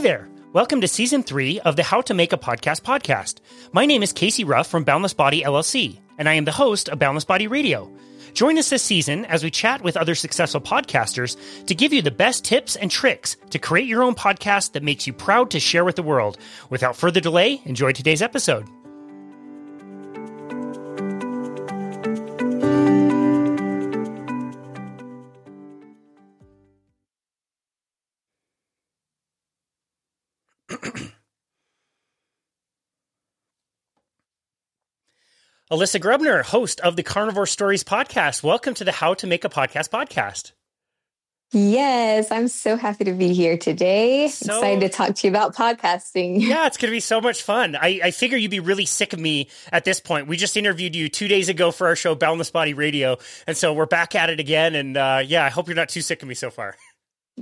Hey there. Welcome to season three of the How to Make a Podcast podcast. My name is Casey Ruff from Boundless Body LLC, and I am the host of Boundless Body Radio. Join us this season as we chat with other successful podcasters to give you the best tips and tricks to create your own podcast that makes you proud to share with the world. Without further delay, enjoy today's episode. Alyssa Groebner, host of the Carnivore Stories podcast. Welcome to the How to Make a Podcast podcast. Yes, I'm so happy to be here today. So, Excited to talk to you about podcasting. Yeah, it's going to be so much fun. I, I figure you'd be really sick of me at this point. We just interviewed you two days ago for our show, Boundless Body Radio. And so we're back at it again. And uh, yeah, I hope you're not too sick of me so far.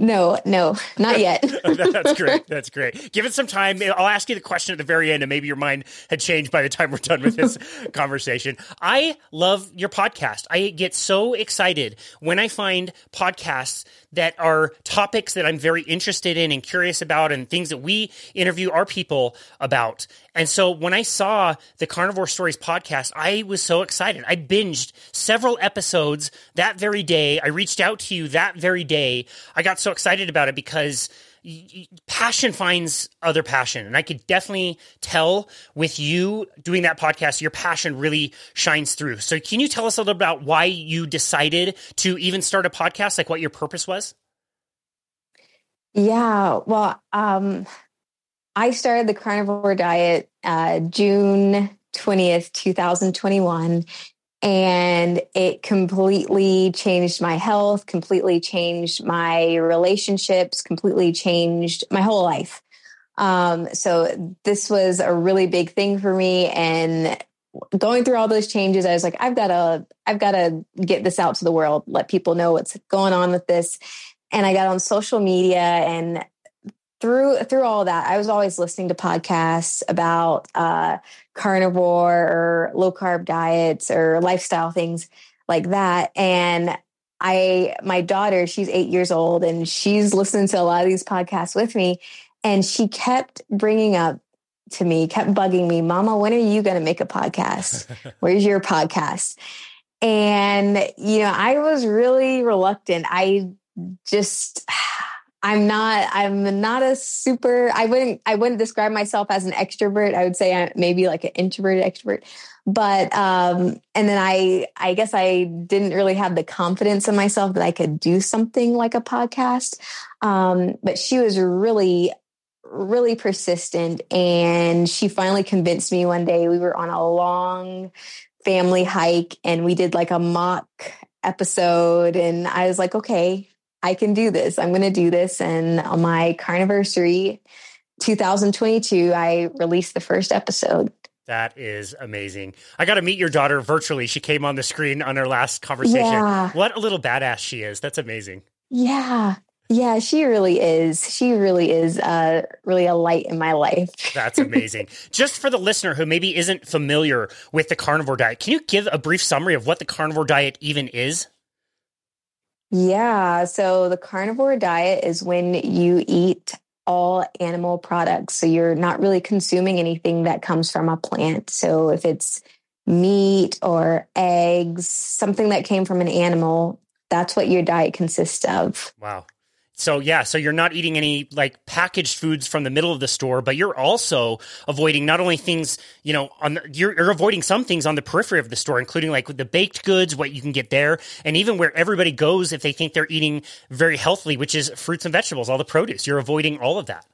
No, no, not yet. That's great. That's great. Give it some time. I'll ask you the question at the very end, and maybe your mind had changed by the time we're done with this conversation. I love your podcast. I get so excited when I find podcasts that are topics that I'm very interested in and curious about and things that we interview our people about. And so when I saw the Carnivore Stories podcast, I was so excited. I binged several episodes that very day. I reached out to you that very day. I got so excited about it because passion finds other passion. And i could definitely tell with you doing that podcast your passion really shines through. So can you tell us a little about why you decided to even start a podcast? Like what your purpose was? Yeah well um i started the carnivore diet uh june 20th 2021 and it completely changed my health, completely changed my relationships, completely changed my whole life. Um, so this was a really big thing for me. And going through all those changes, I was like, I've got to, I've got to get this out to the world, let people know what's going on with this. And I got on social media and through through all that, I was always listening to podcasts about uh, carnivore or low carb diets or lifestyle things like that. And I, my daughter, she's eight years old, and she's listening to a lot of these podcasts with me, and she kept bringing up to me, kept bugging me, Mama, when are you going to make a podcast? Where's your podcast? And you know, I was really reluctant. I just I'm not I'm not a super I wouldn't I wouldn't describe myself as an extrovert. I would say I'm maybe like an introverted extrovert. But um and then I I guess I didn't really have the confidence in myself that I could do something like a podcast. Um but she was really really persistent and she finally convinced me one day we were on a long family hike and we did like a mock episode and I was like okay I can do this. I'm going to do this. And on my carniversary 2022, I released the first episode. That is amazing. I got to meet your daughter virtually. She came on the screen on our last conversation. Yeah. What a little badass she is. That's amazing. Yeah. Yeah, she really is. She really is uh, really a light in my life. That's amazing. Just for the listener who maybe isn't familiar with the carnivore diet, can you give a brief summary of what the carnivore diet even is? Yeah. So the carnivore diet is when you eat all animal products. So you're not really consuming anything that comes from a plant. So if it's meat or eggs, something that came from an animal, that's what your diet consists of. Wow. So yeah, so you're not eating any like packaged foods from the middle of the store, but you're also avoiding not only things, you know, on the, you're, you're avoiding some things on the periphery of the store, including like the baked goods, what you can get there, and even where everybody goes if they think they're eating very healthily, which is fruits and vegetables, all the produce. You're avoiding all of that.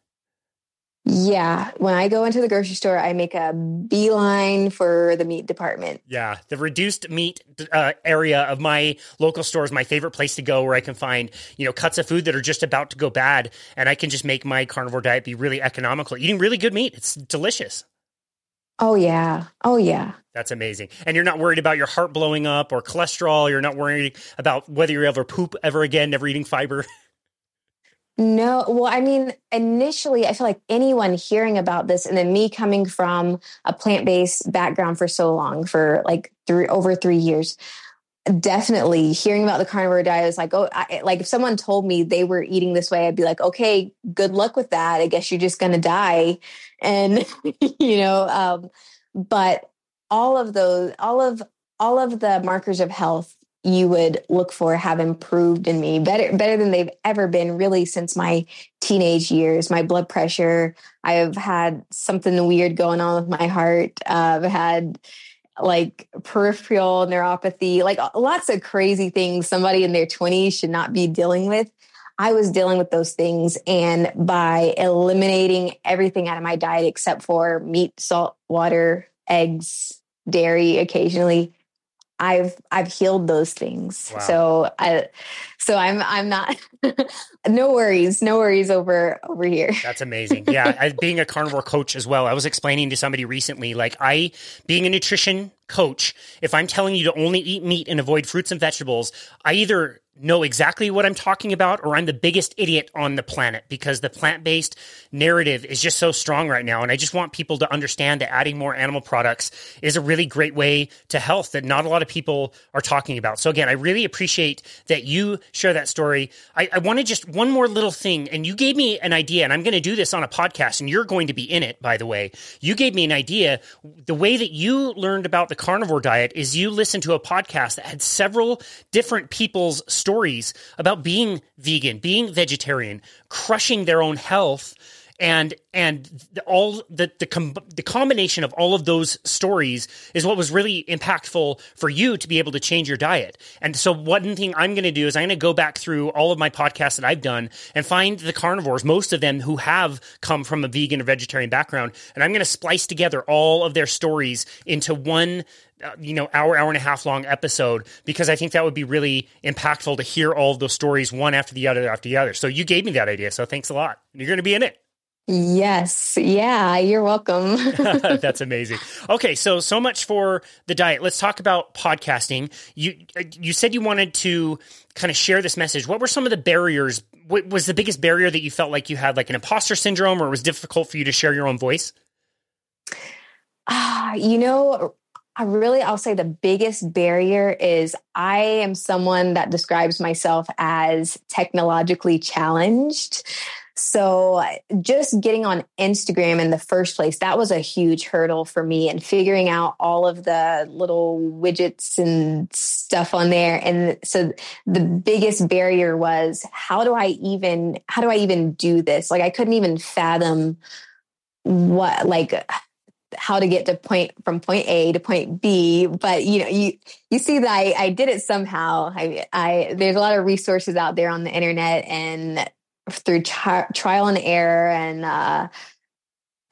Yeah. When I go into the grocery store, I make a beeline for the meat department. Yeah. The reduced meat uh, area of my local store is my favorite place to go where I can find, you know, cuts of food that are just about to go bad. And I can just make my carnivore diet be really economical. Eating really good meat. It's delicious. Oh, yeah. Oh, yeah. That's amazing. And you're not worried about your heart blowing up or cholesterol. You're not worried about whether you're ever poop ever again, never eating fiber. No, well, I mean, initially, I feel like anyone hearing about this, and then me coming from a plant based background for so long, for like three over three years, definitely hearing about the carnivore diet is like, oh, I, like if someone told me they were eating this way, I'd be like, okay, good luck with that. I guess you're just to die. And, you know, um, but all of those, all of, all of the markers of health you would look for have improved in me better better than they've ever been really since my teenage years. My blood pressure i've had something weird going on with my heart. Uh, i've had like peripheral neuropathy like lots of crazy things somebody in their 20s should not be dealing with. I was dealing with those things and by eliminating everything out of my diet except for meat salt water eggs dairy occasionally I've I've healed those things. Wow. So I so I'm I'm not no worries, no worries over over here. That's amazing. Yeah, I, being a carnivore coach as well. I was explaining to somebody recently like I being a nutrition coach, if I'm telling you to only eat meat and avoid fruits and vegetables, I either know exactly what I'm talking about, or I'm the biggest idiot on the planet because the plant based narrative is just so strong right now. And I just want people to understand that adding more animal products is a really great way to health that not a lot of people are talking about. So, again, I really appreciate that you share that story. I, I wanted just one more little thing, and you gave me an idea, and I'm going to do this on a podcast, and you're going to be in it, by the way. You gave me an idea. The way that you learned about the carnivore diet is you listened to a podcast that had several different people's stories about being vegan, being vegetarian, crushing their own health and and the, all the the, com- the combination of all of those stories is what was really impactful for you to be able to change your diet. And so one thing I'm going to do is I'm going to go back through all of my podcasts that I've done and find the carnivores, most of them who have come from a vegan or vegetarian background, and I'm going to splice together all of their stories into one uh, you know hour hour and a half long episode because i think that would be really impactful to hear all of those stories one after the other after the other. So you gave me that idea so thanks a lot. You're going to be in it Yes. Yeah. You're welcome. That's amazing. Okay. So, so much for the diet. Let's talk about podcasting. You, you said you wanted to kind of share this message. What were some of the barriers? What was the biggest barrier that you felt like you had like an imposter syndrome or it was difficult for you to share your own voice? Ah, uh, you know, I really, I'll say the biggest barrier is I am someone that describes myself as technologically challenged. So just getting on Instagram in the first place, that was a huge hurdle for me and figuring out all of the little widgets and stuff on there. And so the biggest barrier was how do I even, how do I even do this? Like I couldn't even fathom what, like, how to get to point from point A to point B, but you know, you you see that I, I did it somehow. I, I there's a lot of resources out there on the internet, and through tri- trial and error and uh,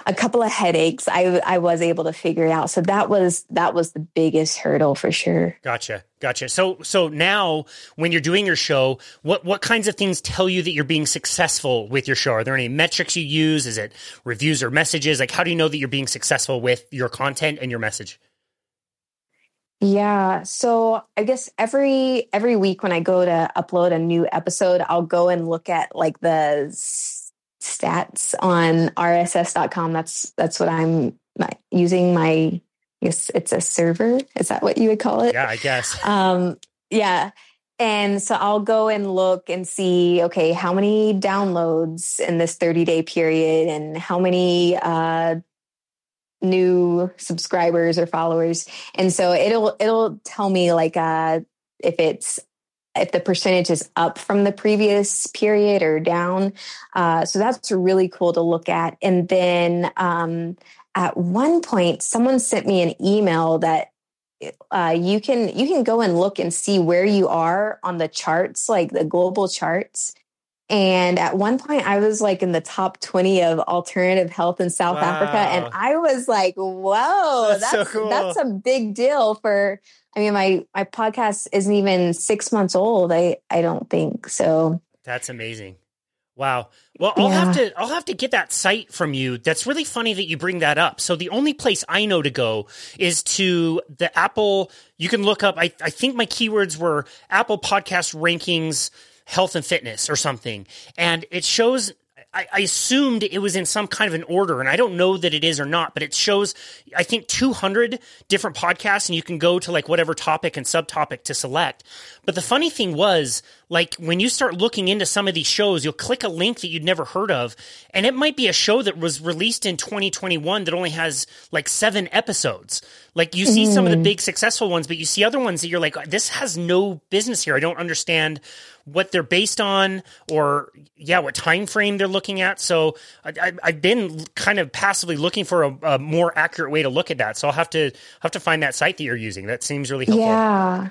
a couple of headaches, I I was able to figure it out. So that was that was the biggest hurdle for sure. Gotcha, gotcha. So so now when you're doing your show, what what kinds of things tell you that you're being successful with your show? Are there any metrics you use? Is it reviews or messages? Like how do you know that you're being successful with your content and your message? Yeah. So I guess every every week when I go to upload a new episode, I'll go and look at like the stats on rss.com. That's that's what I'm using my I guess it's a server. Is that what you would call it? Yeah, I guess. Um yeah. And so I'll go and look and see, okay, how many downloads in this 30 day period and how many uh, new subscribers or followers. And so it'll it'll tell me like uh if it's if the percentage is up from the previous period or down. Uh, so that's really cool to look at. And then um, at one point someone sent me an email that uh, you can you can go and look and see where you are on the charts like the global charts and at one point, I was like in the top 20 of alternative health in South wow. Africa. And I was like, whoa, that's, that's, so cool. that's a big deal for, I mean, my, my podcast isn't even six months old. I, I don't think so. That's amazing. Wow. Well, I'll yeah. have to I'll have to get that site from you. That's really funny that you bring that up. So the only place I know to go is to the Apple. You can look up. I, I think my keywords were Apple Podcast rankings health and fitness or something. And it shows I, assumed it was in some kind of an order, and I don't know that it is or not, but it shows, I think, 200 different podcasts, and you can go to like whatever topic and subtopic to select. But the funny thing was, like, when you start looking into some of these shows, you'll click a link that you'd never heard of, and it might be a show that was released in 2021 that only has like seven episodes. Like, you see mm. some of the mm. big successful ones, but you see other ones that you're like, this has no business here. I don't understand what they're based on or yeah what time frame they're looking at so I, have been kind of passively looking for a, a, more accurate way to look at that so i'll have to have to find that site that you're using that seems really helpful yeah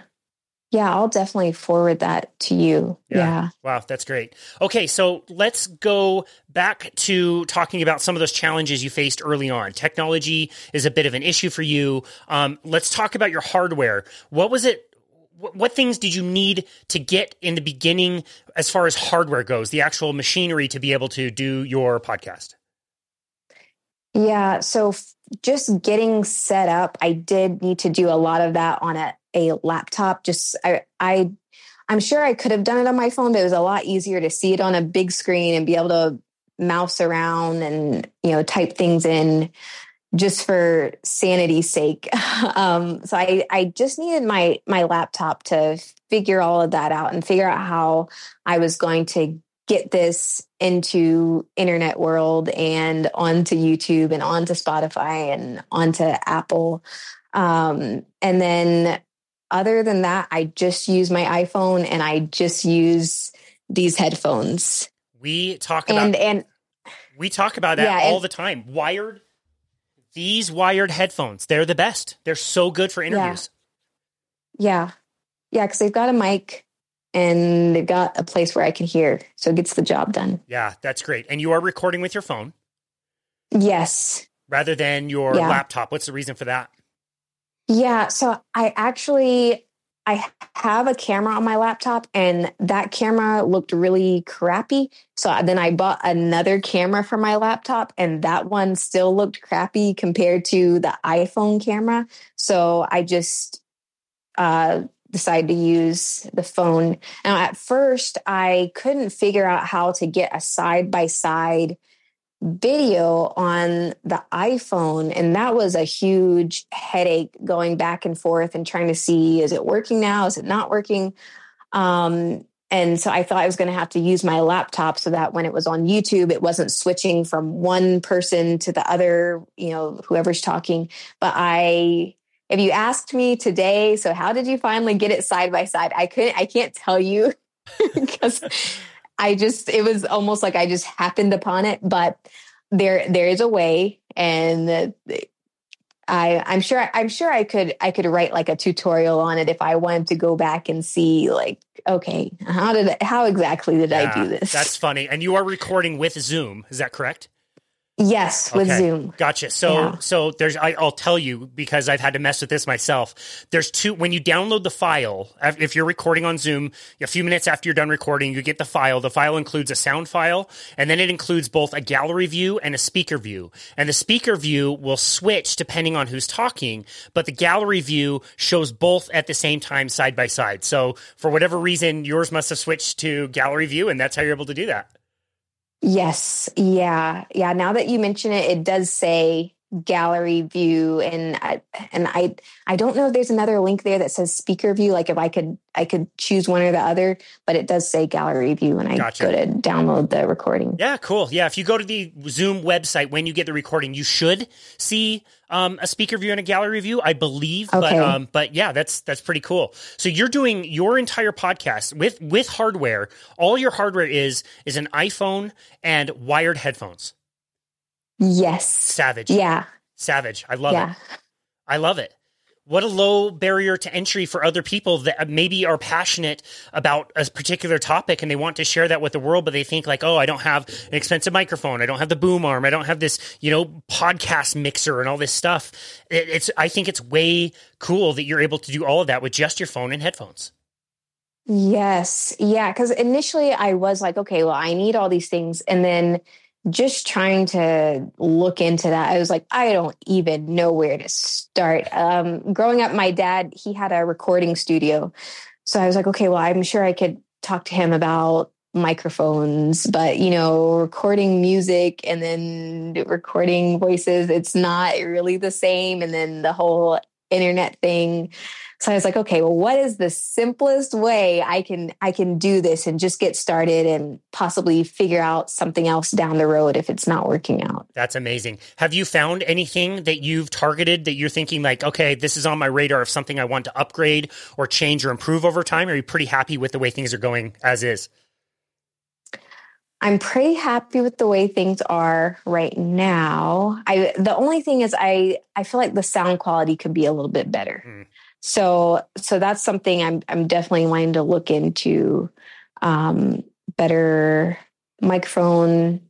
yeah, I'll definitely forward that to you. Yeah. yeah. Wow, that's great. Okay, so let's go back to talking about some of those challenges you faced early on. Technology is a bit of an issue for you. Um, let's talk about your hardware. What was it what things did you need to get in the beginning as far as hardware goes, the actual machinery to be able to do your podcast? Yeah, so f- just getting set up, I did need to do a lot of that on a, a laptop. Just I, I I'm sure I could have done it on my phone, but it was a lot easier to see it on a big screen and be able to mouse around and you know type things in just for sanity's sake. Um, so I, I just needed my my laptop to figure all of that out and figure out how I was going to get this into internet world and onto YouTube and onto Spotify and onto Apple. Um, and then other than that, I just use my iPhone and I just use these headphones. We talk about and, and we talk about that yeah, all and, the time. Wired these wired headphones, they're the best. They're so good for interviews. Yeah. Yeah, because they've got a mic and they've got a place where I can hear. So it gets the job done. Yeah, that's great. And you are recording with your phone? Yes. Rather than your yeah. laptop. What's the reason for that? Yeah. So I actually I have a camera on my laptop and that camera looked really crappy. So then I bought another camera for my laptop and that one still looked crappy compared to the iPhone camera. So I just uh, decided to use the phone. Now, at first, I couldn't figure out how to get a side by side video on the iPhone. And that was a huge headache going back and forth and trying to see is it working now? Is it not working? Um, and so I thought I was going to have to use my laptop so that when it was on YouTube, it wasn't switching from one person to the other, you know, whoever's talking. But I, if you asked me today, so how did you finally get it side by side? I couldn't, I can't tell you because I just it was almost like I just happened upon it, but there there is a way and I I'm sure I'm sure I could I could write like a tutorial on it if I wanted to go back and see like okay how did I, how exactly did yeah, I do this? That's funny. And you are recording with Zoom, is that correct? Yes, with okay. Zoom. Gotcha. So, yeah. so there's, I, will tell you because I've had to mess with this myself. There's two, when you download the file, if you're recording on Zoom, a few minutes after you're done recording, you get the file. The file includes a sound file and then it includes both a gallery view and a speaker view. And the speaker view will switch depending on who's talking, but the gallery view shows both at the same time side by side. So for whatever reason, yours must have switched to gallery view and that's how you're able to do that. Yes. Yeah. Yeah. Now that you mention it, it does say gallery view and I, and I I don't know if there's another link there that says speaker view like if I could I could choose one or the other but it does say gallery view when I gotcha. go to download the recording. Yeah, cool. Yeah, if you go to the Zoom website when you get the recording you should see um, a speaker view and a gallery view, I believe. Okay. But um, but yeah, that's that's pretty cool. So you're doing your entire podcast with with hardware. All your hardware is is an iPhone and wired headphones. Yes. Savage. Yeah. Savage. I love yeah. it. I love it. What a low barrier to entry for other people that uh, maybe are passionate about a particular topic and they want to share that with the world, but they think like, oh, I don't have an expensive microphone. I don't have the boom arm. I don't have this, you know, podcast mixer and all this stuff. It, it's, I think it's way cool that you're able to do all of that with just your phone and headphones. Yes. Yeah. Cause initially I was like, okay, well, I need all these things. And then just trying to look into that, I was like, I don't even know where to start. Um, growing up, my dad, he had a recording studio. So I was like, okay, well, I'm sure I could talk to him about microphones, but you know, recording music and then recording voices, it's not really the same. And then the whole internet thing. So I was like, okay, well, what is the simplest way I can I can do this and just get started and possibly figure out something else down the road if it's not working out. That's amazing. Have you found anything that you've targeted that you're thinking like, okay, this is on my radar of something I want to upgrade or change or improve over time? Or are you pretty happy with the way things are going as is? I'm pretty happy with the way things are right now. I the only thing is I I feel like the sound quality could be a little bit better. Mm. So so that's something I'm I'm definitely wanting to look into um, better microphone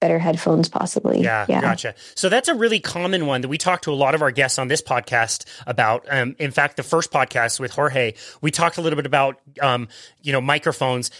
better headphones possibly yeah, yeah, gotcha so that's a really common one that we talk to a lot of our guests on this podcast about um, in fact the first podcast with jorge we talked a little bit about um, you know microphones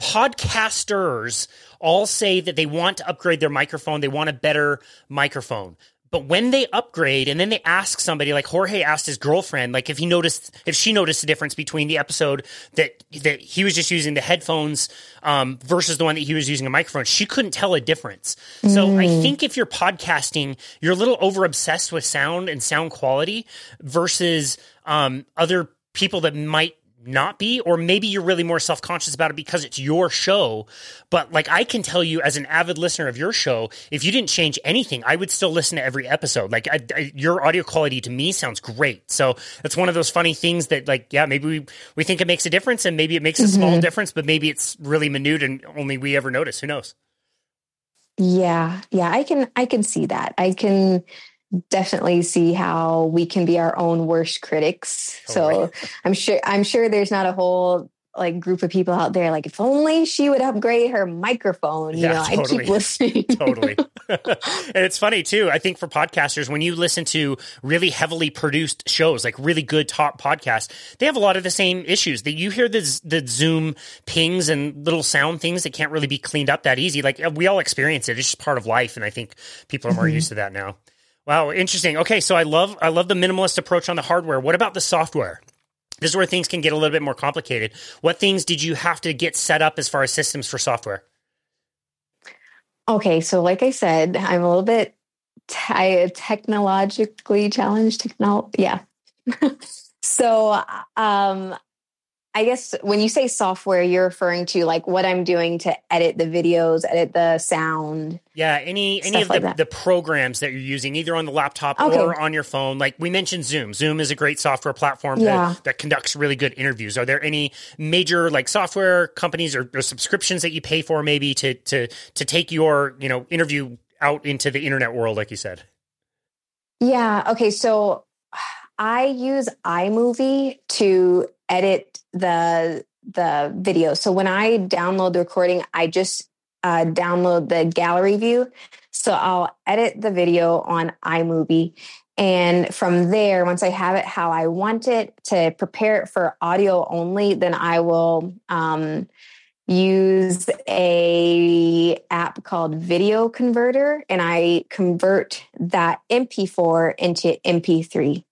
podcasters all say that they want to upgrade their microphone they want a better microphone but when they upgrade and then they ask somebody, like Jorge asked his girlfriend, like if he noticed, if she noticed the difference between the episode that that he was just using the headphones um, versus the one that he was using a microphone, she couldn't tell a difference. Mm. So I mm. think if you're podcasting, you're a little over obsessed with sound and sound quality versus um, other people that might not be or maybe you're really more self-conscious about it because it's your show. But like i can tell you as an avid listener of your show if you didn't change anything i would still listen to every episode. Like I, I, your audio quality to me sounds great. So it's one of those funny things that like yeah maybe we, we think it makes a difference and maybe it makes a mm-hmm. small difference but maybe it's really minute and only we ever notice. Who knows? Yeah. Yeah. I can i can see that. I can definitely see how we can be our own worst critics. so I'm sure I'm sure there's not a whole like group of people out there like if only she would upgrade her microphone you yeah, know totally. i keep listening. Totally. And it's funny too i think for podcasters when you listen to really heavily produced shows like really good top podcasts they have a lot of the same issues. That you hear the, the zoom pings and little sound things that can't really be cleaned up that easy. Like we all experience it. It's just part of life and i think people are more mm-hmm. used to that now Wow, interesting. Okay, so I love I love the minimalist approach on the hardware. What about the software? This is where things can get a little bit more complicated. What things did you have to get set up as far as systems for software? Okay, so like I said, I'm a little bit technologically challenged. Technol, yeah. so um, I guess when you say software, you're referring to like what I'm doing to edit the videos, edit the sound. Yeah, any any of like the, the, programs that you're using, either on the laptop okay. or on your phone. Like we mentioned Zoom. Zoom is a great software platform yeah. that, that conducts really good interviews. Are there any major like software companies or, or subscriptions that you pay for maybe to to to take your, you know, interview out into the internet world, like you said? Yeah. Okay. So I use iMovie to edit the the video. So when I download the recording, I just uh, download the gallery view. So I'll edit the video on iMovie. And from there, once I have it how I want it to prepare it for audio only, then I will um, use a app called Video Converter, and I convert that MP4 into MP3.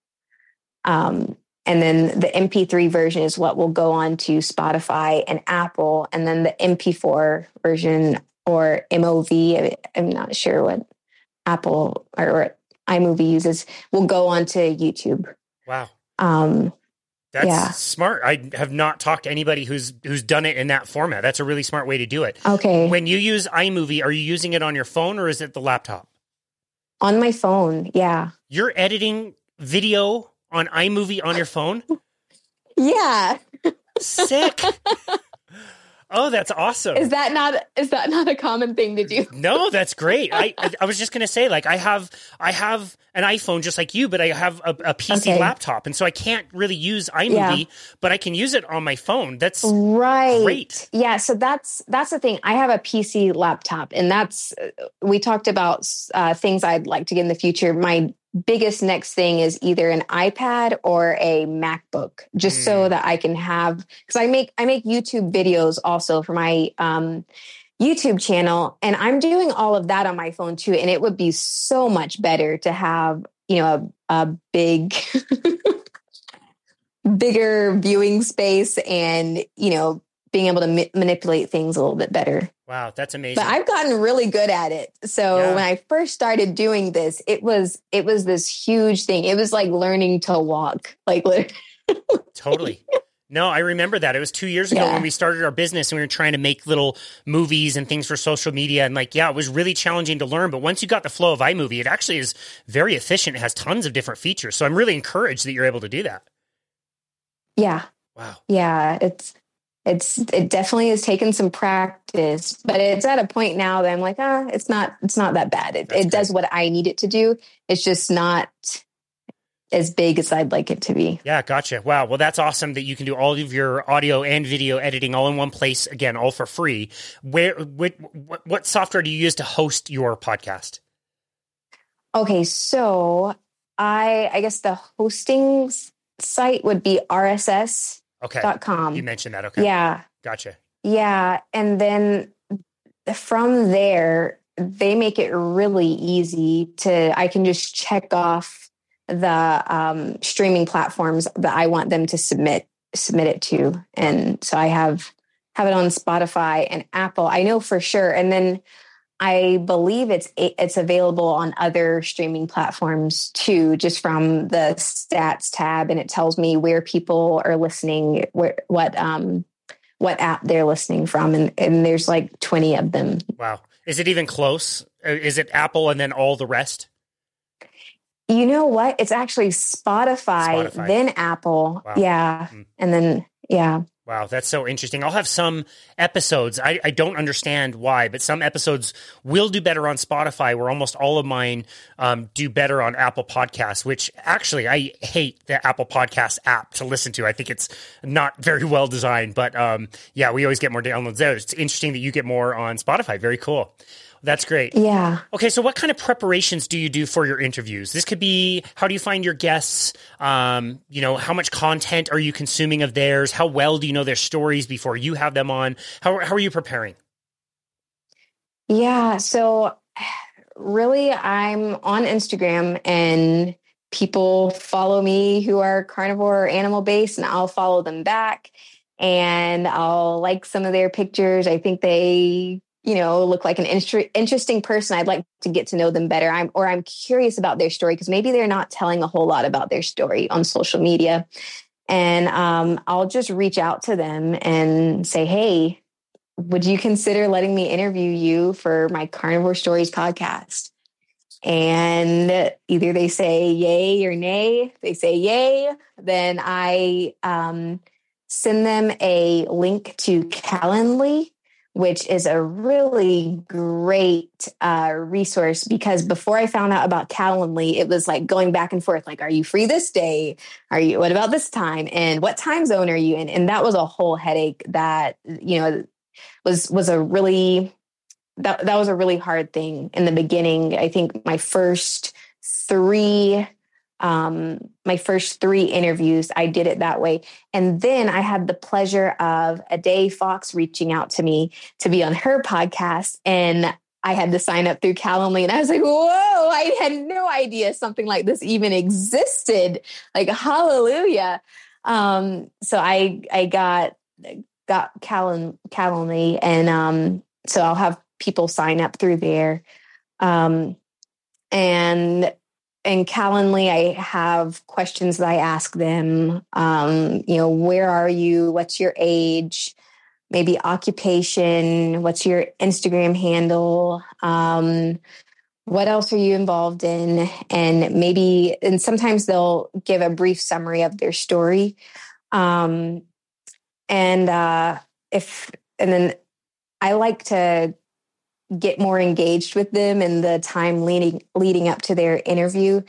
Um, and then the MP3 version is what will go on to Spotify and Apple. And then the MP4 version or MOV, I'm not sure what Apple or iMovie uses, will go on to YouTube. Wow. Um, that's yeah. smart. I have not talked to anybody who's who's done it in that format. That's a really smart way to do it. Okay. When you use iMovie, are you using it on your phone or is it the laptop? On my phone, yeah. You're editing video on iMovie on your phone? Yeah. Sick. Oh, that's awesome. Is that not is that not a common thing to do? no, that's great. I I was just gonna say, like, I have I have an iPhone just like you, but I have a, a PC okay. laptop, and so I can't really use iMovie, yeah. but I can use it on my phone. That's right. Great. Yeah. So that's that's the thing. I have a PC laptop, and that's we talked about uh, things I'd like to get in the future. My biggest next thing is either an iPad or a MacBook, just mm. so that I can have because I make I make YouTube videos also for my um, YouTube channel, and I'm doing all of that on my phone too. And it would be so much better to have you know a, a big. bigger viewing space and you know being able to ma- manipulate things a little bit better. Wow, that's amazing. But I've gotten really good at it. So Yeah. when I first started doing this, it was it was this huge thing. It was like learning to walk. Like Totally. No, I remember that. It was two years ago Yeah. when we started our business and we were trying to make little movies and things for social media. And like, yeah, it was really challenging to learn. But once you got the flow of iMovie, it actually is very efficient. It has tons of different features. So I'm really encouraged that you're able to do that. yeah, Wow. yeah. It's it's it definitely has taken some practice, but it's at a point now that I'm like, ah, it's not it's not that bad. It it does what I need it to do. It's just not as big as I'd like it to be. Yeah, gotcha. Wow. Well, that's awesome that you can do all of your audio and video editing all in one place. Again, all for free. Where, what, what, software do you use to host your podcast? Okay, so I I guess the hosting site would be rss.com. Okay. You mentioned that. Okay. Yeah. Gotcha. Yeah, and then from there they make it really easy to I can just check off the um, streaming platforms that I want them to submit submit it to, and so I have have it on Spotify and Apple. I know for sure, and then I believe it's it's available on other streaming platforms too, just from the stats tab, and it tells me where people are listening, where what um what app they're listening from, and and there's like twenty of them. Wow. Is it even close? Uh, Is it Apple and then all the rest? You know what? It's actually Spotify, Spotify. then Apple, Wow. yeah, Hmm. and then yeah. Wow, that's so interesting. I'll have some episodes. I, I don't understand why, but some episodes will do better on Spotify, where almost all of mine um, do better on Apple Podcasts, which actually I hate the Apple Podcast app to listen to. I think it's not very well designed, but um, yeah, we always get more downloads there. It's interesting that you get more on Spotify. Very cool. That's great. Yeah. Okay, so what kind of preparations do you do for your interviews? This could be how do you find your guests? Um, you know, how much content are you consuming of theirs? How well do you know their stories before you have them on? How how are you preparing? Yeah. So really, I'm on Instagram and people follow me who are carnivore or animal based, and I'll follow them back and I'll like some of their pictures. I think they, you know, look like an inter- interesting person. I'd like to get to know them better. I'm or I'm curious about their story because maybe they're not telling a whole lot about their story on social media. And um, I'll just reach out to them and say, hey, would you consider letting me interview you for my Carnivore Stories podcast? And either they say yay or nay. They say yay, then I um, send them a link to Calendly, which is a really great uh, resource because before I found out about Calendly, it was like going back and forth like, are you free this day? Are you, what about this time? And what time zone are you in? And that was a whole headache that, you know, was was a really that that was a really hard thing in the beginning. I think my first three um my first three interviews I did it that way. And then I had the pleasure of a day Fox reaching out to me to be on her podcast and I had to sign up through Calendly and I was like, whoa, I had no idea something like this even existed. Like hallelujah. Um, so I I got got Callan Calendly, and um, so I'll have people sign up through there. Um, and in Calendly, I have questions that I ask them. Um, you know, where are you? What's your age? Maybe occupation. What's your Instagram handle? Um, what else are you involved in? And maybe, and sometimes they'll give a brief summary of their story. Um, and uh, if and then I like to get more engaged with them in the time leading leading up to their interview.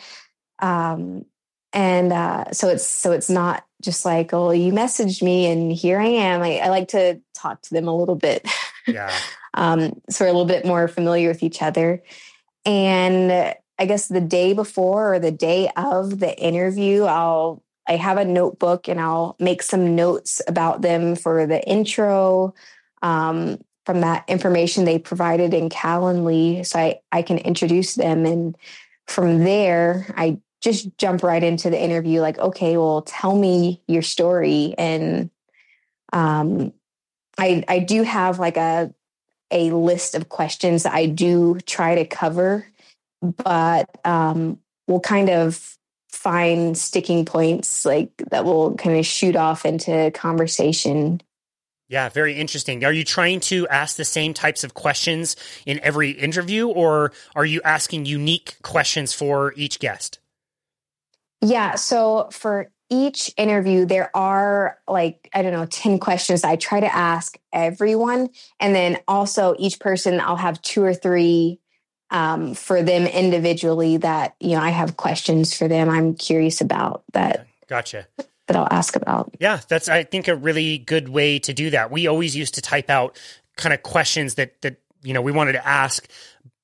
Um, and uh, so it's so it's not just like oh you messaged me and here I am. I, I like to talk to them a little bit, Yeah. um, so we're a little bit more familiar with each other. And I guess the day before or the day of the interview, I'll I have a notebook and I'll make some notes about them for the intro um, from that information they provided in Calendly, so I I can introduce them. And from there, I just jump right into the interview. Like, okay, well, tell me your story and um, I I do have like a a list of questions that I do try to cover, but um, we'll kind of find sticking points like that will kind of shoot off into conversation. Yeah, very interesting. Are you trying to ask the same types of questions in every interview, or are you asking unique questions for each guest? Yeah, so for each interview, there are like, I don't know, 10 questions I try to ask everyone. And then also each person, I'll have two or three um, for them individually that, you know, I have questions for them I'm curious about that. Gotcha. That I'll ask about. Yeah, that's, I think, a really good way to do that. We always used to type out kind of questions that, that, you know, we wanted to ask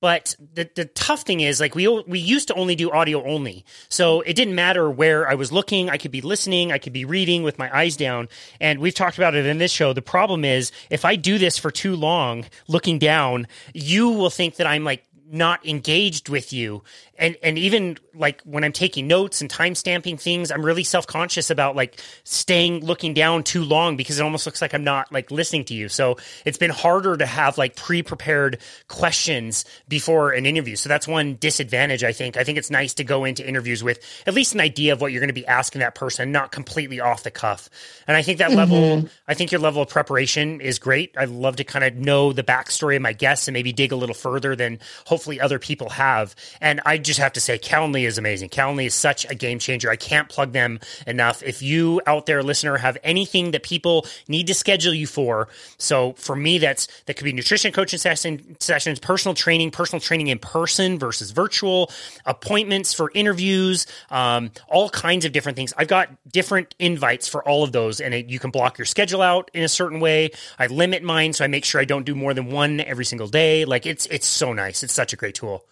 but the the tough thing is like we we used to only do audio only. So it didn't matter where I was looking, I could be listening, I could be reading with my eyes down. And we've talked about it in this show. The problem is if I do this for too long looking down, you will think that I'm like not engaged with you and and even like when I'm taking notes and time stamping things, I'm really self conscious about like staying looking down too long because it almost looks like I'm not like listening to you. So it's been harder to have like pre prepared questions before an interview. So that's one disadvantage. I think. I think it's nice to go into interviews with at least an idea of what you're going to be asking that person, not completely off the cuff. And I think that mm-hmm. level, I think your level of preparation is great. I love to kind of know the backstory of my guests and maybe dig a little further than hopefully other people have. And I just have to say, Calendly is amazing. Calendly is such a game changer. I can't plug them enough. If you out there, listener, have anything that people need to schedule you for, so for me, that's that could be nutrition coaching session, sessions, personal training, personal training in person versus virtual, appointments for interviews, um, all kinds of different things. I've got different invites for all of those, and it, you can block your schedule out in a certain way. I limit mine, so I make sure I don't do more than one every single day. Like it's it's so nice. It's such a great tool.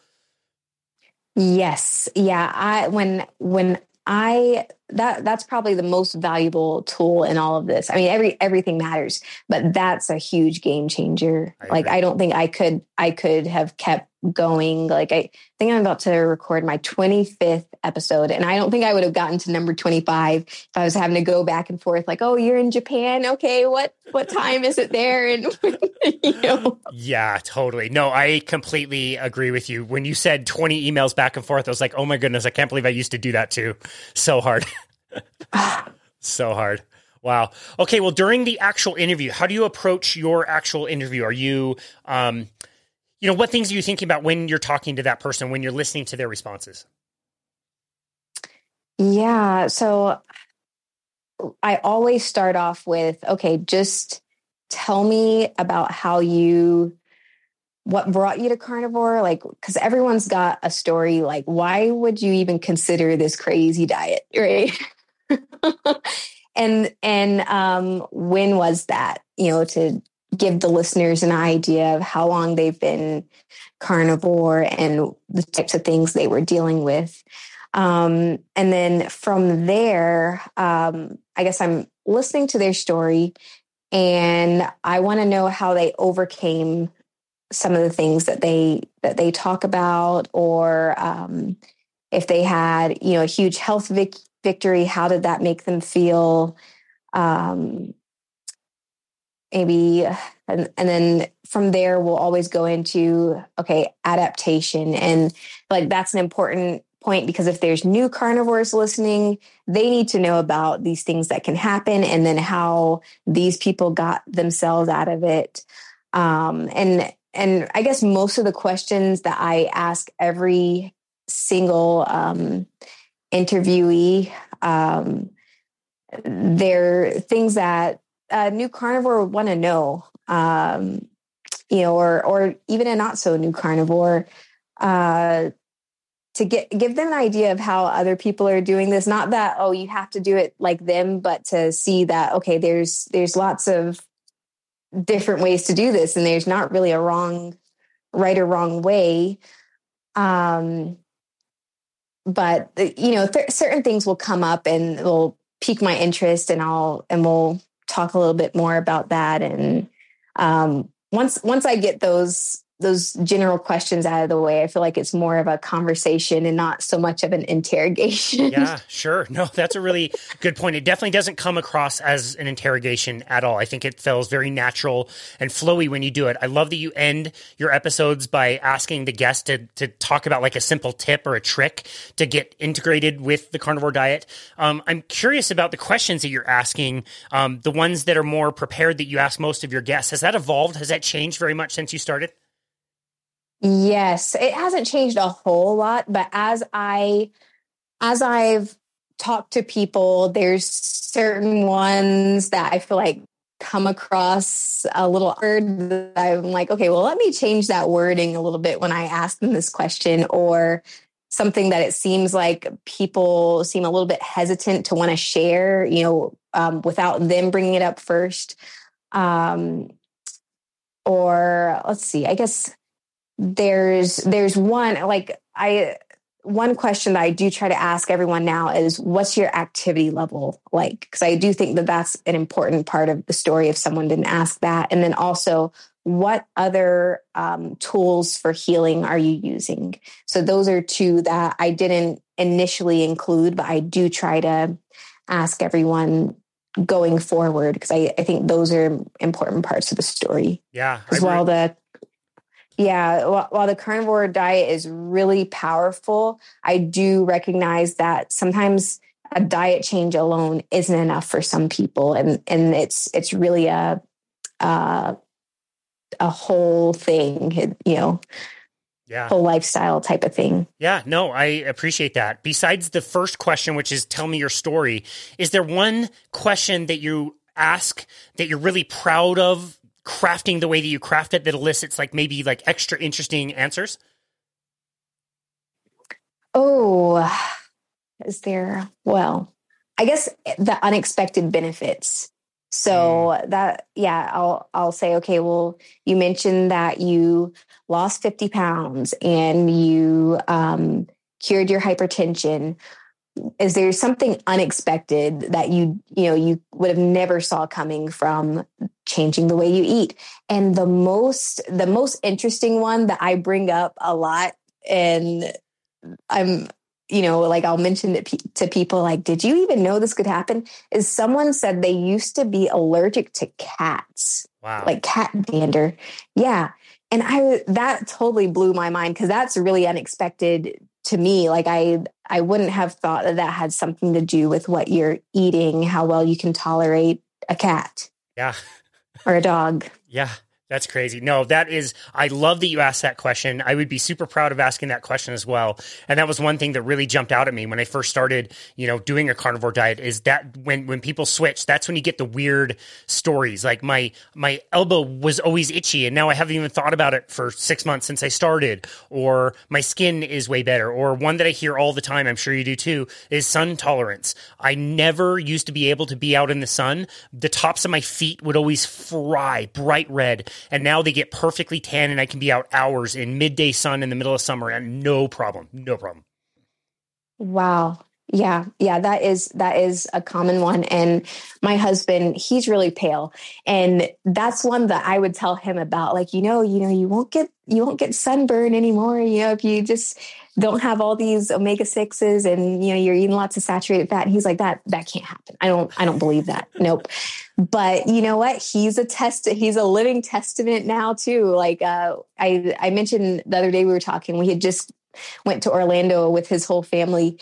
Yes. Yeah. I when when I that that's probably the most valuable tool in all of this. I mean, every everything matters, but that's a huge game changer. I like I don't think I could I could have kept going. Like I think I'm about to record my 25th episode, and I don't think I would have gotten to number 25 if I was having to go back and forth. Like, oh, you're in Japan. Okay, what what time is it there? And you know, yeah, totally. No, I completely agree with you. When you said 20 emails back and forth, I was like, oh my goodness, I can't believe I used to do that too. So hard. so hard. Wow. Okay. Well, during the actual interview, how do you approach your actual interview? Are you, um, you know, what things are you thinking about when you're talking to that person, when you're listening to their responses? Yeah. So I always start off with, okay, just tell me about how you what brought you to carnivore like because everyone's got a story like why would you even consider this crazy diet right and and um when was that you know to give the listeners an idea of how long they've been carnivore and the types of things they were dealing with. Um, and then from there, um, I guess I'm listening to their story and I want to know how they overcame some of the things that they that they talk about or um, if they had you know a huge health vic- victory how did that make them feel? Um, maybe and, and then from there we'll always go into okay adaptation. And like that's an important point because if there's new carnivores listening they need to know about these things that can happen and then how these people got themselves out of it. Um, and and i guess most of the questions that i ask every single um, interviewee um, they're things that a new carnivore would want to know, um, you know, or or even a not so new carnivore, uh, to get give them an idea of how other people are doing this. Not that oh you have to do it like them, but to see that okay, there's there's lots of different ways to do this, and there's not really a wrong, right or wrong way. Um, but you know, th- certain things will come up and will pique my interest, and I'll and we'll talk a little bit more about that. And um, once once I get those those general questions out of the way, I feel like it's more of a conversation and not so much of an interrogation. yeah, sure. No, that's a really good point. It definitely doesn't come across as an interrogation at all. I think it feels very natural and flowy when you do it. I love that you end your episodes by asking the guest to, to talk about like a simple tip or a trick to get integrated with the carnivore diet. Um, I'm curious about the questions that you're asking, um, the ones that are more prepared that you ask most of your guests. Has that evolved? Has that changed very much since you started? Yes, it hasn't changed a whole lot, but as I as I've talked to people, there's certain ones that I feel like come across a little word I'm like, okay, well, let me change that wording a little bit when I ask them this question, or something that it seems like people seem a little bit hesitant to want to share, you know, um, without them bringing it up first. Um, or let's see, I guess there's there's one like I one question that I do try to ask everyone now is what's your activity level like? Because I do think that that's an important part of the story if someone didn't ask that. And then also, what other um, tools for healing are you using? So, those are two that I didn't initially include, but I do try to ask everyone going forward because I, I think those are important parts of the story. Yeah. As well, the yeah, while, the carnivore diet is really powerful, I do recognize that sometimes a diet change alone isn't enough for some people, and and it's it's really a uh, a whole thing, you know. Yeah. Whole lifestyle type of thing. Yeah, no, I appreciate that. Besides the first question, which is tell me your story, is there one question that you ask that you're really proud of crafting the way that you craft it that elicits like maybe like extra interesting answers? Oh, is there? Well, I guess the unexpected benefits. So mm. that yeah, I'll I'll say okay. Well, you mentioned that you lost fifty pounds and you um, cured your hypertension is there something unexpected that you you know you would have never saw coming from changing the way you eat? And the most the most interesting one that i bring up a lot and i'm you know like i'll mention it to people like did you even know this could happen? is someone said they used to be allergic to cats wow. like cat dander. Yeah. And i that totally blew my mind because that's really unexpected to me like i i wouldn't have thought that that had something to do with what you're eating how well you can tolerate a cat yeah. or a dog. Yeah that's crazy. No, that is, I love that you asked that question. I would be super proud of asking that question as well. And that was one thing that really jumped out at me when I first started, you know, doing a carnivore diet is that when, when people switch, that's when you get the weird stories. Like my, my elbow was always itchy and now I haven't even thought about it for six months since I started, or my skin is way better. Or one that I hear all the time, I'm sure you do too, is sun tolerance. I never used to be able to be out in the sun. The tops of my feet would always fry bright red and now they get perfectly tan and I can be out hours in midday sun in the middle of summer and no problem. No problem. Wow. Yeah, yeah, that is that is a common one. And my husband, he's really pale, and that's one that I would tell him about. Like, you know, you know, you won't get you won't get sunburn anymore. You know, if you just don't have all these omega sixes and you know you're eating lots of saturated fat. And he's like, that that can't happen. I don't I don't believe that. Nope. But you know what? He's a test. He's a living testament now too. Like uh, I I mentioned the other day we were talking. We had just went to Orlando with his whole family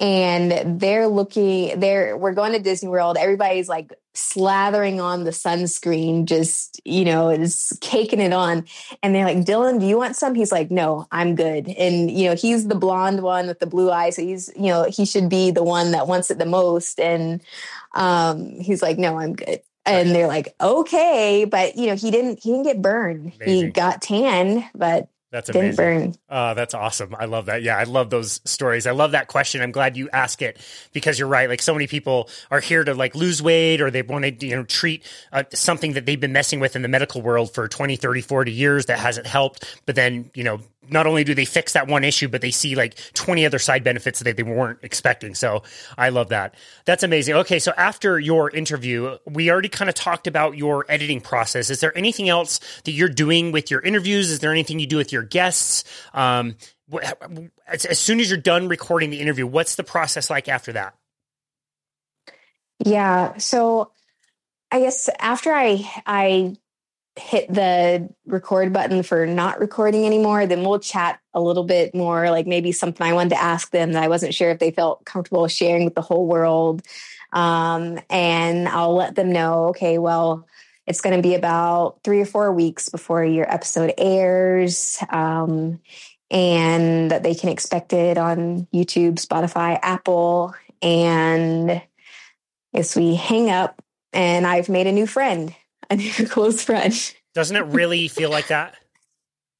and they're looking they're we're going to disney world everybody's like slathering on the sunscreen just you know is caking it on. And they're like dylan do you want some? He's like no i'm good. And you know he's the blonde one with the blue eyes so he's you know he should be the one that wants it the most. And um he's like no i'm good. And they're like okay but you know he didn't he didn't get burned. Amazing. he got tan but that's amazing. Didn't burn. Uh, that's awesome. I love that. Yeah, I love those stories. I love that question. I'm glad you ask it because you're right. Like so many people are here to like lose weight or they want to, you know, treat uh, something that they've been messing with in the medical world for 20, 30, 40 years that hasn't helped. But then, you know, not only do they fix that one issue, but they see like 20 other side benefits that they weren't expecting. So I love that. That's amazing. Okay. So after your interview, we already kind of talked about your editing process. Is there anything else that you're doing with your interviews? Is there anything you do with your guests? Um, as, as soon as you're done recording the interview, what's the process like after that? Yeah. So I guess after I I hit the record button for not recording anymore, then we'll chat a little bit more, like maybe something I wanted to ask them that I wasn't sure if they felt comfortable sharing with the whole world. Um, and I'll let them know, okay, well, it's going to be about three or four weeks before your episode airs. Um, and that they can expect it on YouTube, Spotify, Apple. And as we hang up, and I've made a new friend a new close friend. Doesn't it really feel like that?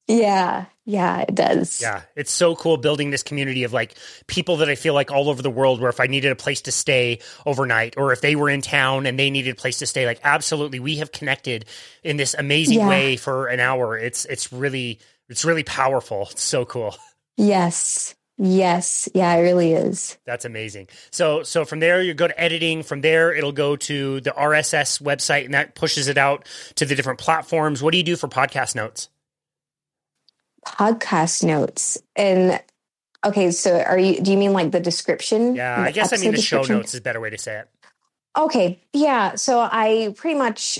Yeah, yeah, it does. Yeah, it's so cool building this community of like people that I feel like all over the world where if I needed a place to stay overnight or if they were in town and they needed a place to stay, like absolutely we have connected in this amazing yeah. way for an hour. It's it's really it's really powerful. It's so cool. Yes. Yes, yeah, it really is. That's amazing. So so from there you go to editing, from there it'll go to the RSS website and that pushes it out to the different platforms. What do you do for podcast notes? Podcast notes. And okay, so are you do you mean like the description? Yeah, I guess I mean the show notes is a better way to say it. Okay. Yeah, so I pretty much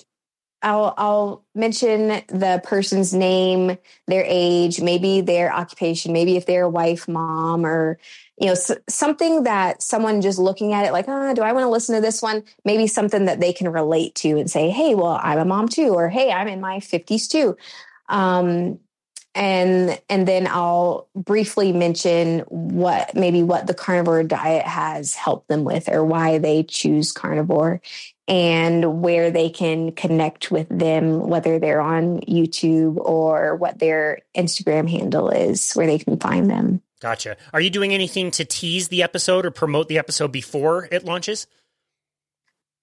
I'll I'll mention the person's name, their age, maybe their occupation, maybe if they're a wife, mom, or you know s- something that someone just looking at it like, ah, oh, do I want to listen to this one? Maybe something that they can relate to and say, hey, well, I'm a mom too, or hey, I'm in my 50s too. Um, and and then I'll briefly mention what maybe what the carnivore diet has helped them with or why they choose carnivore and where they can connect with them whether they're on YouTube or what their Instagram handle is where they can find them. Gotcha. Are you doing anything to tease the episode or promote the episode before it launches?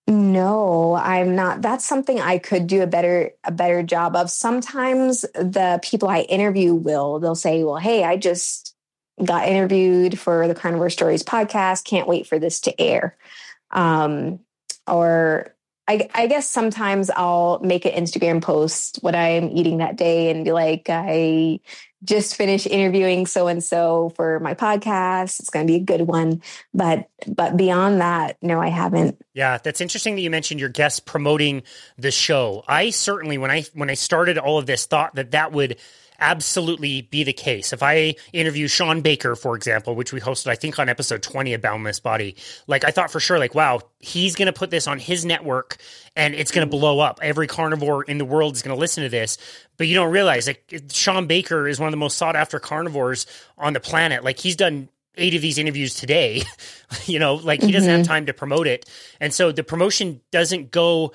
No, I'm not. That's something I could do a better a better job of. Sometimes the people I interview will they'll say, "Well, hey, I just got interviewed for the Carnivore Stories podcast. Can't wait for this to air." Um, or I, I, guess sometimes I'll make an Instagram post what I'm eating that day and be like, I just finished interviewing so and so for my podcast. It's going to be a good one. But but beyond that, no, I haven't. Yeah, that's interesting that you mentioned your guests promoting the show. I certainly when I when I started all of this thought that that would absolutely be the case. If I interview Shawn Baker, for example, which we hosted, I think on episode 20 of Boundless Body, like I thought for sure, like, wow, he's going to put this on his network and it's going to blow up. Every carnivore in the world is going to listen to this. But you don't realize, like, Shawn Baker is one of the most sought after carnivores on the planet. Like, he's done eight of these interviews today. you know, like he doesn't mm-hmm. have time to promote it. And so the promotion doesn't go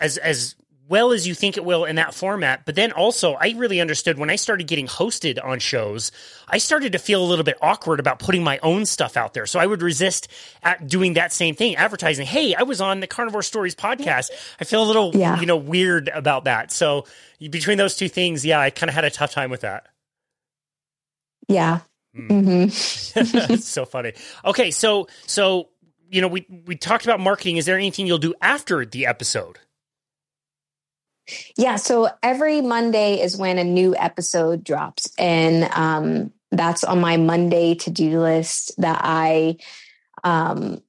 as as well as you think it will in that format. But then also, I really understood when I started getting hosted on shows, I started to feel a little bit awkward about putting my own stuff out there. So I would resist at doing that same thing, advertising, hey, I was on the Carnivore Stories podcast. I feel a little, yeah. you know, weird about that. So between those two things, yeah, I kind of had a tough time with that. Yeah. Mm. Mm-hmm. so funny. Okay, so so you know we we talked about marketing. Is there anything you'll do after the episode? Yeah. So every Monday is when a new episode drops. And um, that's on my Monday to do list that I, um,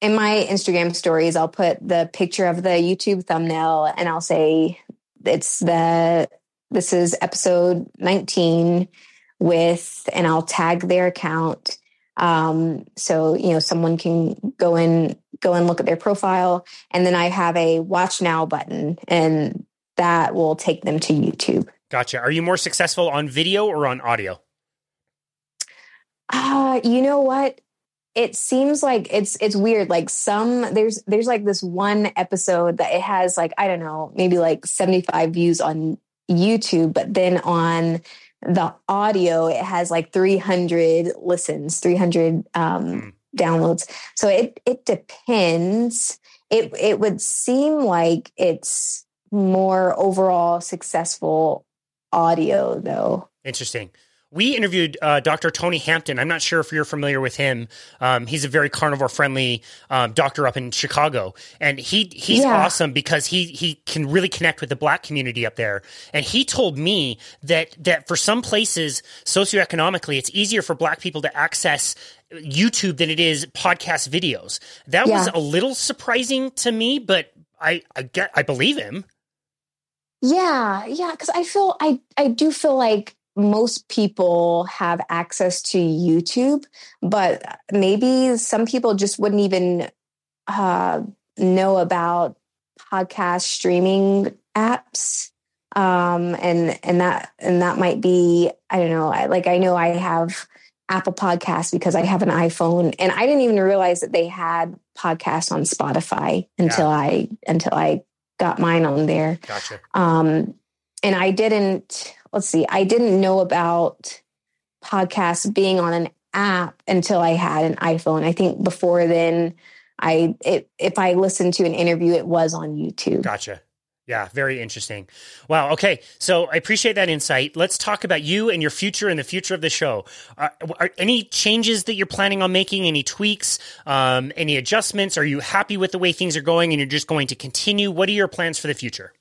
in my Instagram stories, I'll put the picture of the YouTube thumbnail and I'll say it's the, this is episode 19 with, and I'll tag their account. Um, so, you know, someone can go in, go and look at their profile. And then I have a watch now button and that will take them to YouTube. Gotcha. Are you more successful on video or on audio? Uh, you know what? It seems like it's it's weird. Like some there's there's like this one episode that it has like I don't know, maybe like 75 views on YouTube, but then on the audio it has like 300 listens, 300 um mm. downloads. So it it depends. It it would seem like it's more overall successful audio though. Interesting. we interviewed uh, Dr. Tony Hampton. I'm not sure if you're familiar with him. Um, he's a very carnivore friendly um, doctor up in Chicago, and he he's yeah. awesome because he he can really connect with the Black community up there. And he told me that that for some places socioeconomically, it's easier for Black people to access YouTube than it is podcast videos. That yeah. was a little surprising to me, but I I get I believe him. Yeah, yeah, because I feel I I do feel like most people have access to YouTube, but maybe some people just wouldn't even uh, know about podcast streaming apps. Um, and and that and that might be I don't know. I, like I know I have Apple Podcasts because I have an iPhone, and I didn't even realize that they had podcasts on Spotify until yeah. I until I got mine on there. Gotcha. Um, and I didn't let's see, I didn't know about podcasts being on an app until I had an iPhone. I think before then, I it, if I listened to an interview, it was on YouTube. Gotcha. Yeah, very interesting. Wow. Okay, so I appreciate that insight. Let's talk about you and your future and the future of the show. Are, are any changes that you're planning on making? Any tweaks? Um, any adjustments? Are you happy with the way things are going, and you're just going to continue? What are your plans for the future?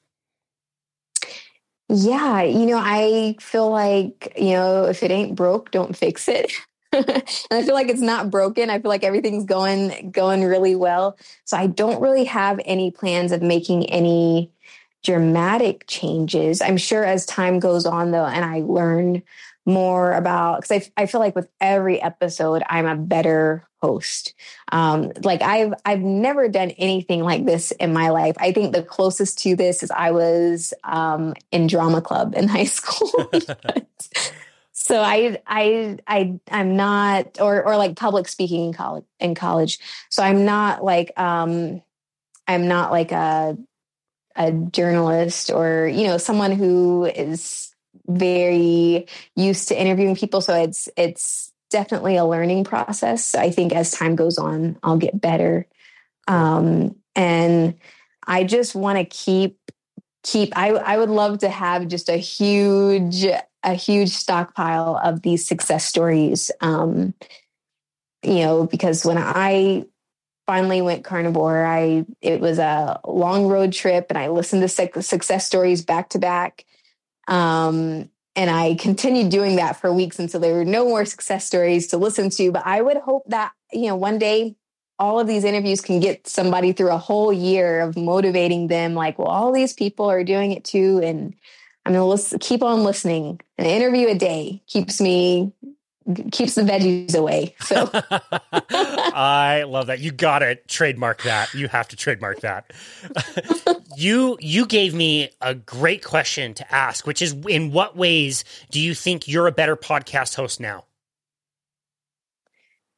Yeah, you know, I feel like, you know, if it ain't broke, don't fix it. and I feel like it's not broken. I feel like everything's going going really well. So I don't really have any plans of making any dramatic changes. I'm sure as time goes on though and I learn more about because I, I feel like with every episode i'm a better host. Um like i've i've never done anything like this in my life. I think the closest to this is i was um in drama club in high school. So i i i i'm not or or like public speaking in college in college. So i'm not like um i'm not like a a journalist or you know someone who is very used to interviewing people. So it's it's definitely a learning process. I think as time goes on, I'll get better. Um, and I just want to keep keep I, I would love to have just a huge a huge stockpile of these success stories um, you know because when i finally went carnivore i it was a long road trip and i listened to success stories back to back um, and I continued doing that for weeks until there were no more success stories to listen to. But I would hope that, you know, one day all of these interviews can get somebody through a whole year of motivating them like, well, all these people are doing it too. And I'm going to keep on listening. An interview a day keeps me keeps the veggies away. So I love that. You got to trademark that. You have to trademark that. you you gave me a great question to ask, which is in what ways do you think you're a better podcast host now?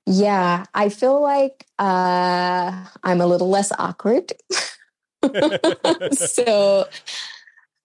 Yeah, I feel like uh, I'm a little less awkward. so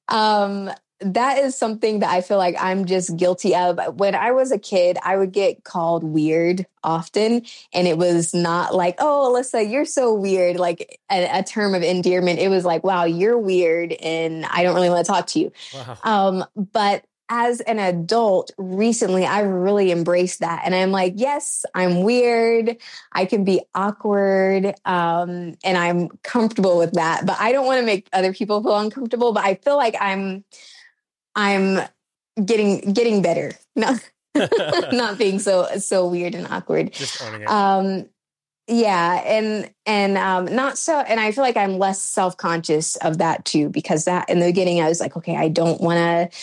um that is something that I feel like I'm just guilty of. When I was a kid, I would get called weird often. And it was not like, oh, Alyssa, you're so weird, like a, a term of endearment. It was like, wow, you're weird. And I don't really want to talk to you. Wow. Um, but as an adult recently i've really embraced that and i'm like yes i'm weird i can be awkward um, and i'm comfortable with that but i don't want to make other people feel uncomfortable but i feel like i'm I'm getting getting better. Not not being so so weird and awkward. Just. Um yeah, and and um not so and I feel like I'm less self-conscious of that too because that in the beginning I was like, okay, I don't want to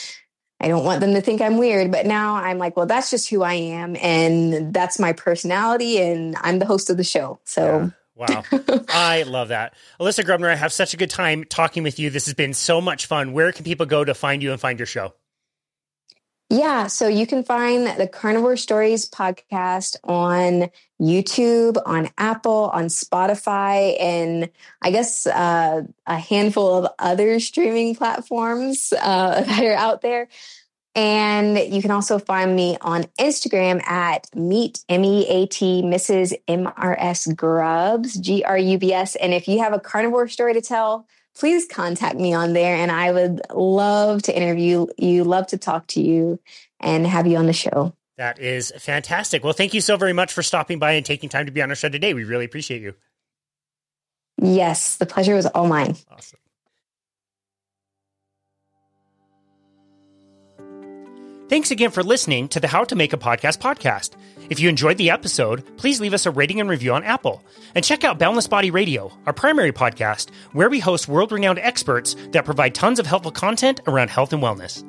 I don't want them to think I'm weird, but now I'm like, well, that's just who I am and that's my personality and I'm the host of the show. So yeah. Wow. I love that. Alyssa Groebner, I have such a good time talking with you. This has been so much fun. Where can people go to find you and find your show? Yeah, so you can find the Carnivore Stories podcast on YouTube, on Apple, on Spotify, and I guess uh, a handful of other streaming platforms uh, that are out there. And you can also find me on Instagram at meat M E A T Mrs. M R S Grubs G R U B S. And if you have a carnivore story to tell, please contact me on there. And I would love to interview you, love to talk to you and have you on the show. That is fantastic. Well, thank you so very much for stopping by and taking time to be on our show today. We really appreciate you. Yes, the pleasure was all mine. Awesome. Thanks again for listening to the How to Make a Podcast podcast. If you enjoyed the episode, please leave us a rating and review on Apple. And check out Boundless Body Radio, our primary podcast, where we host world renowned experts that provide tons of helpful content around health and wellness.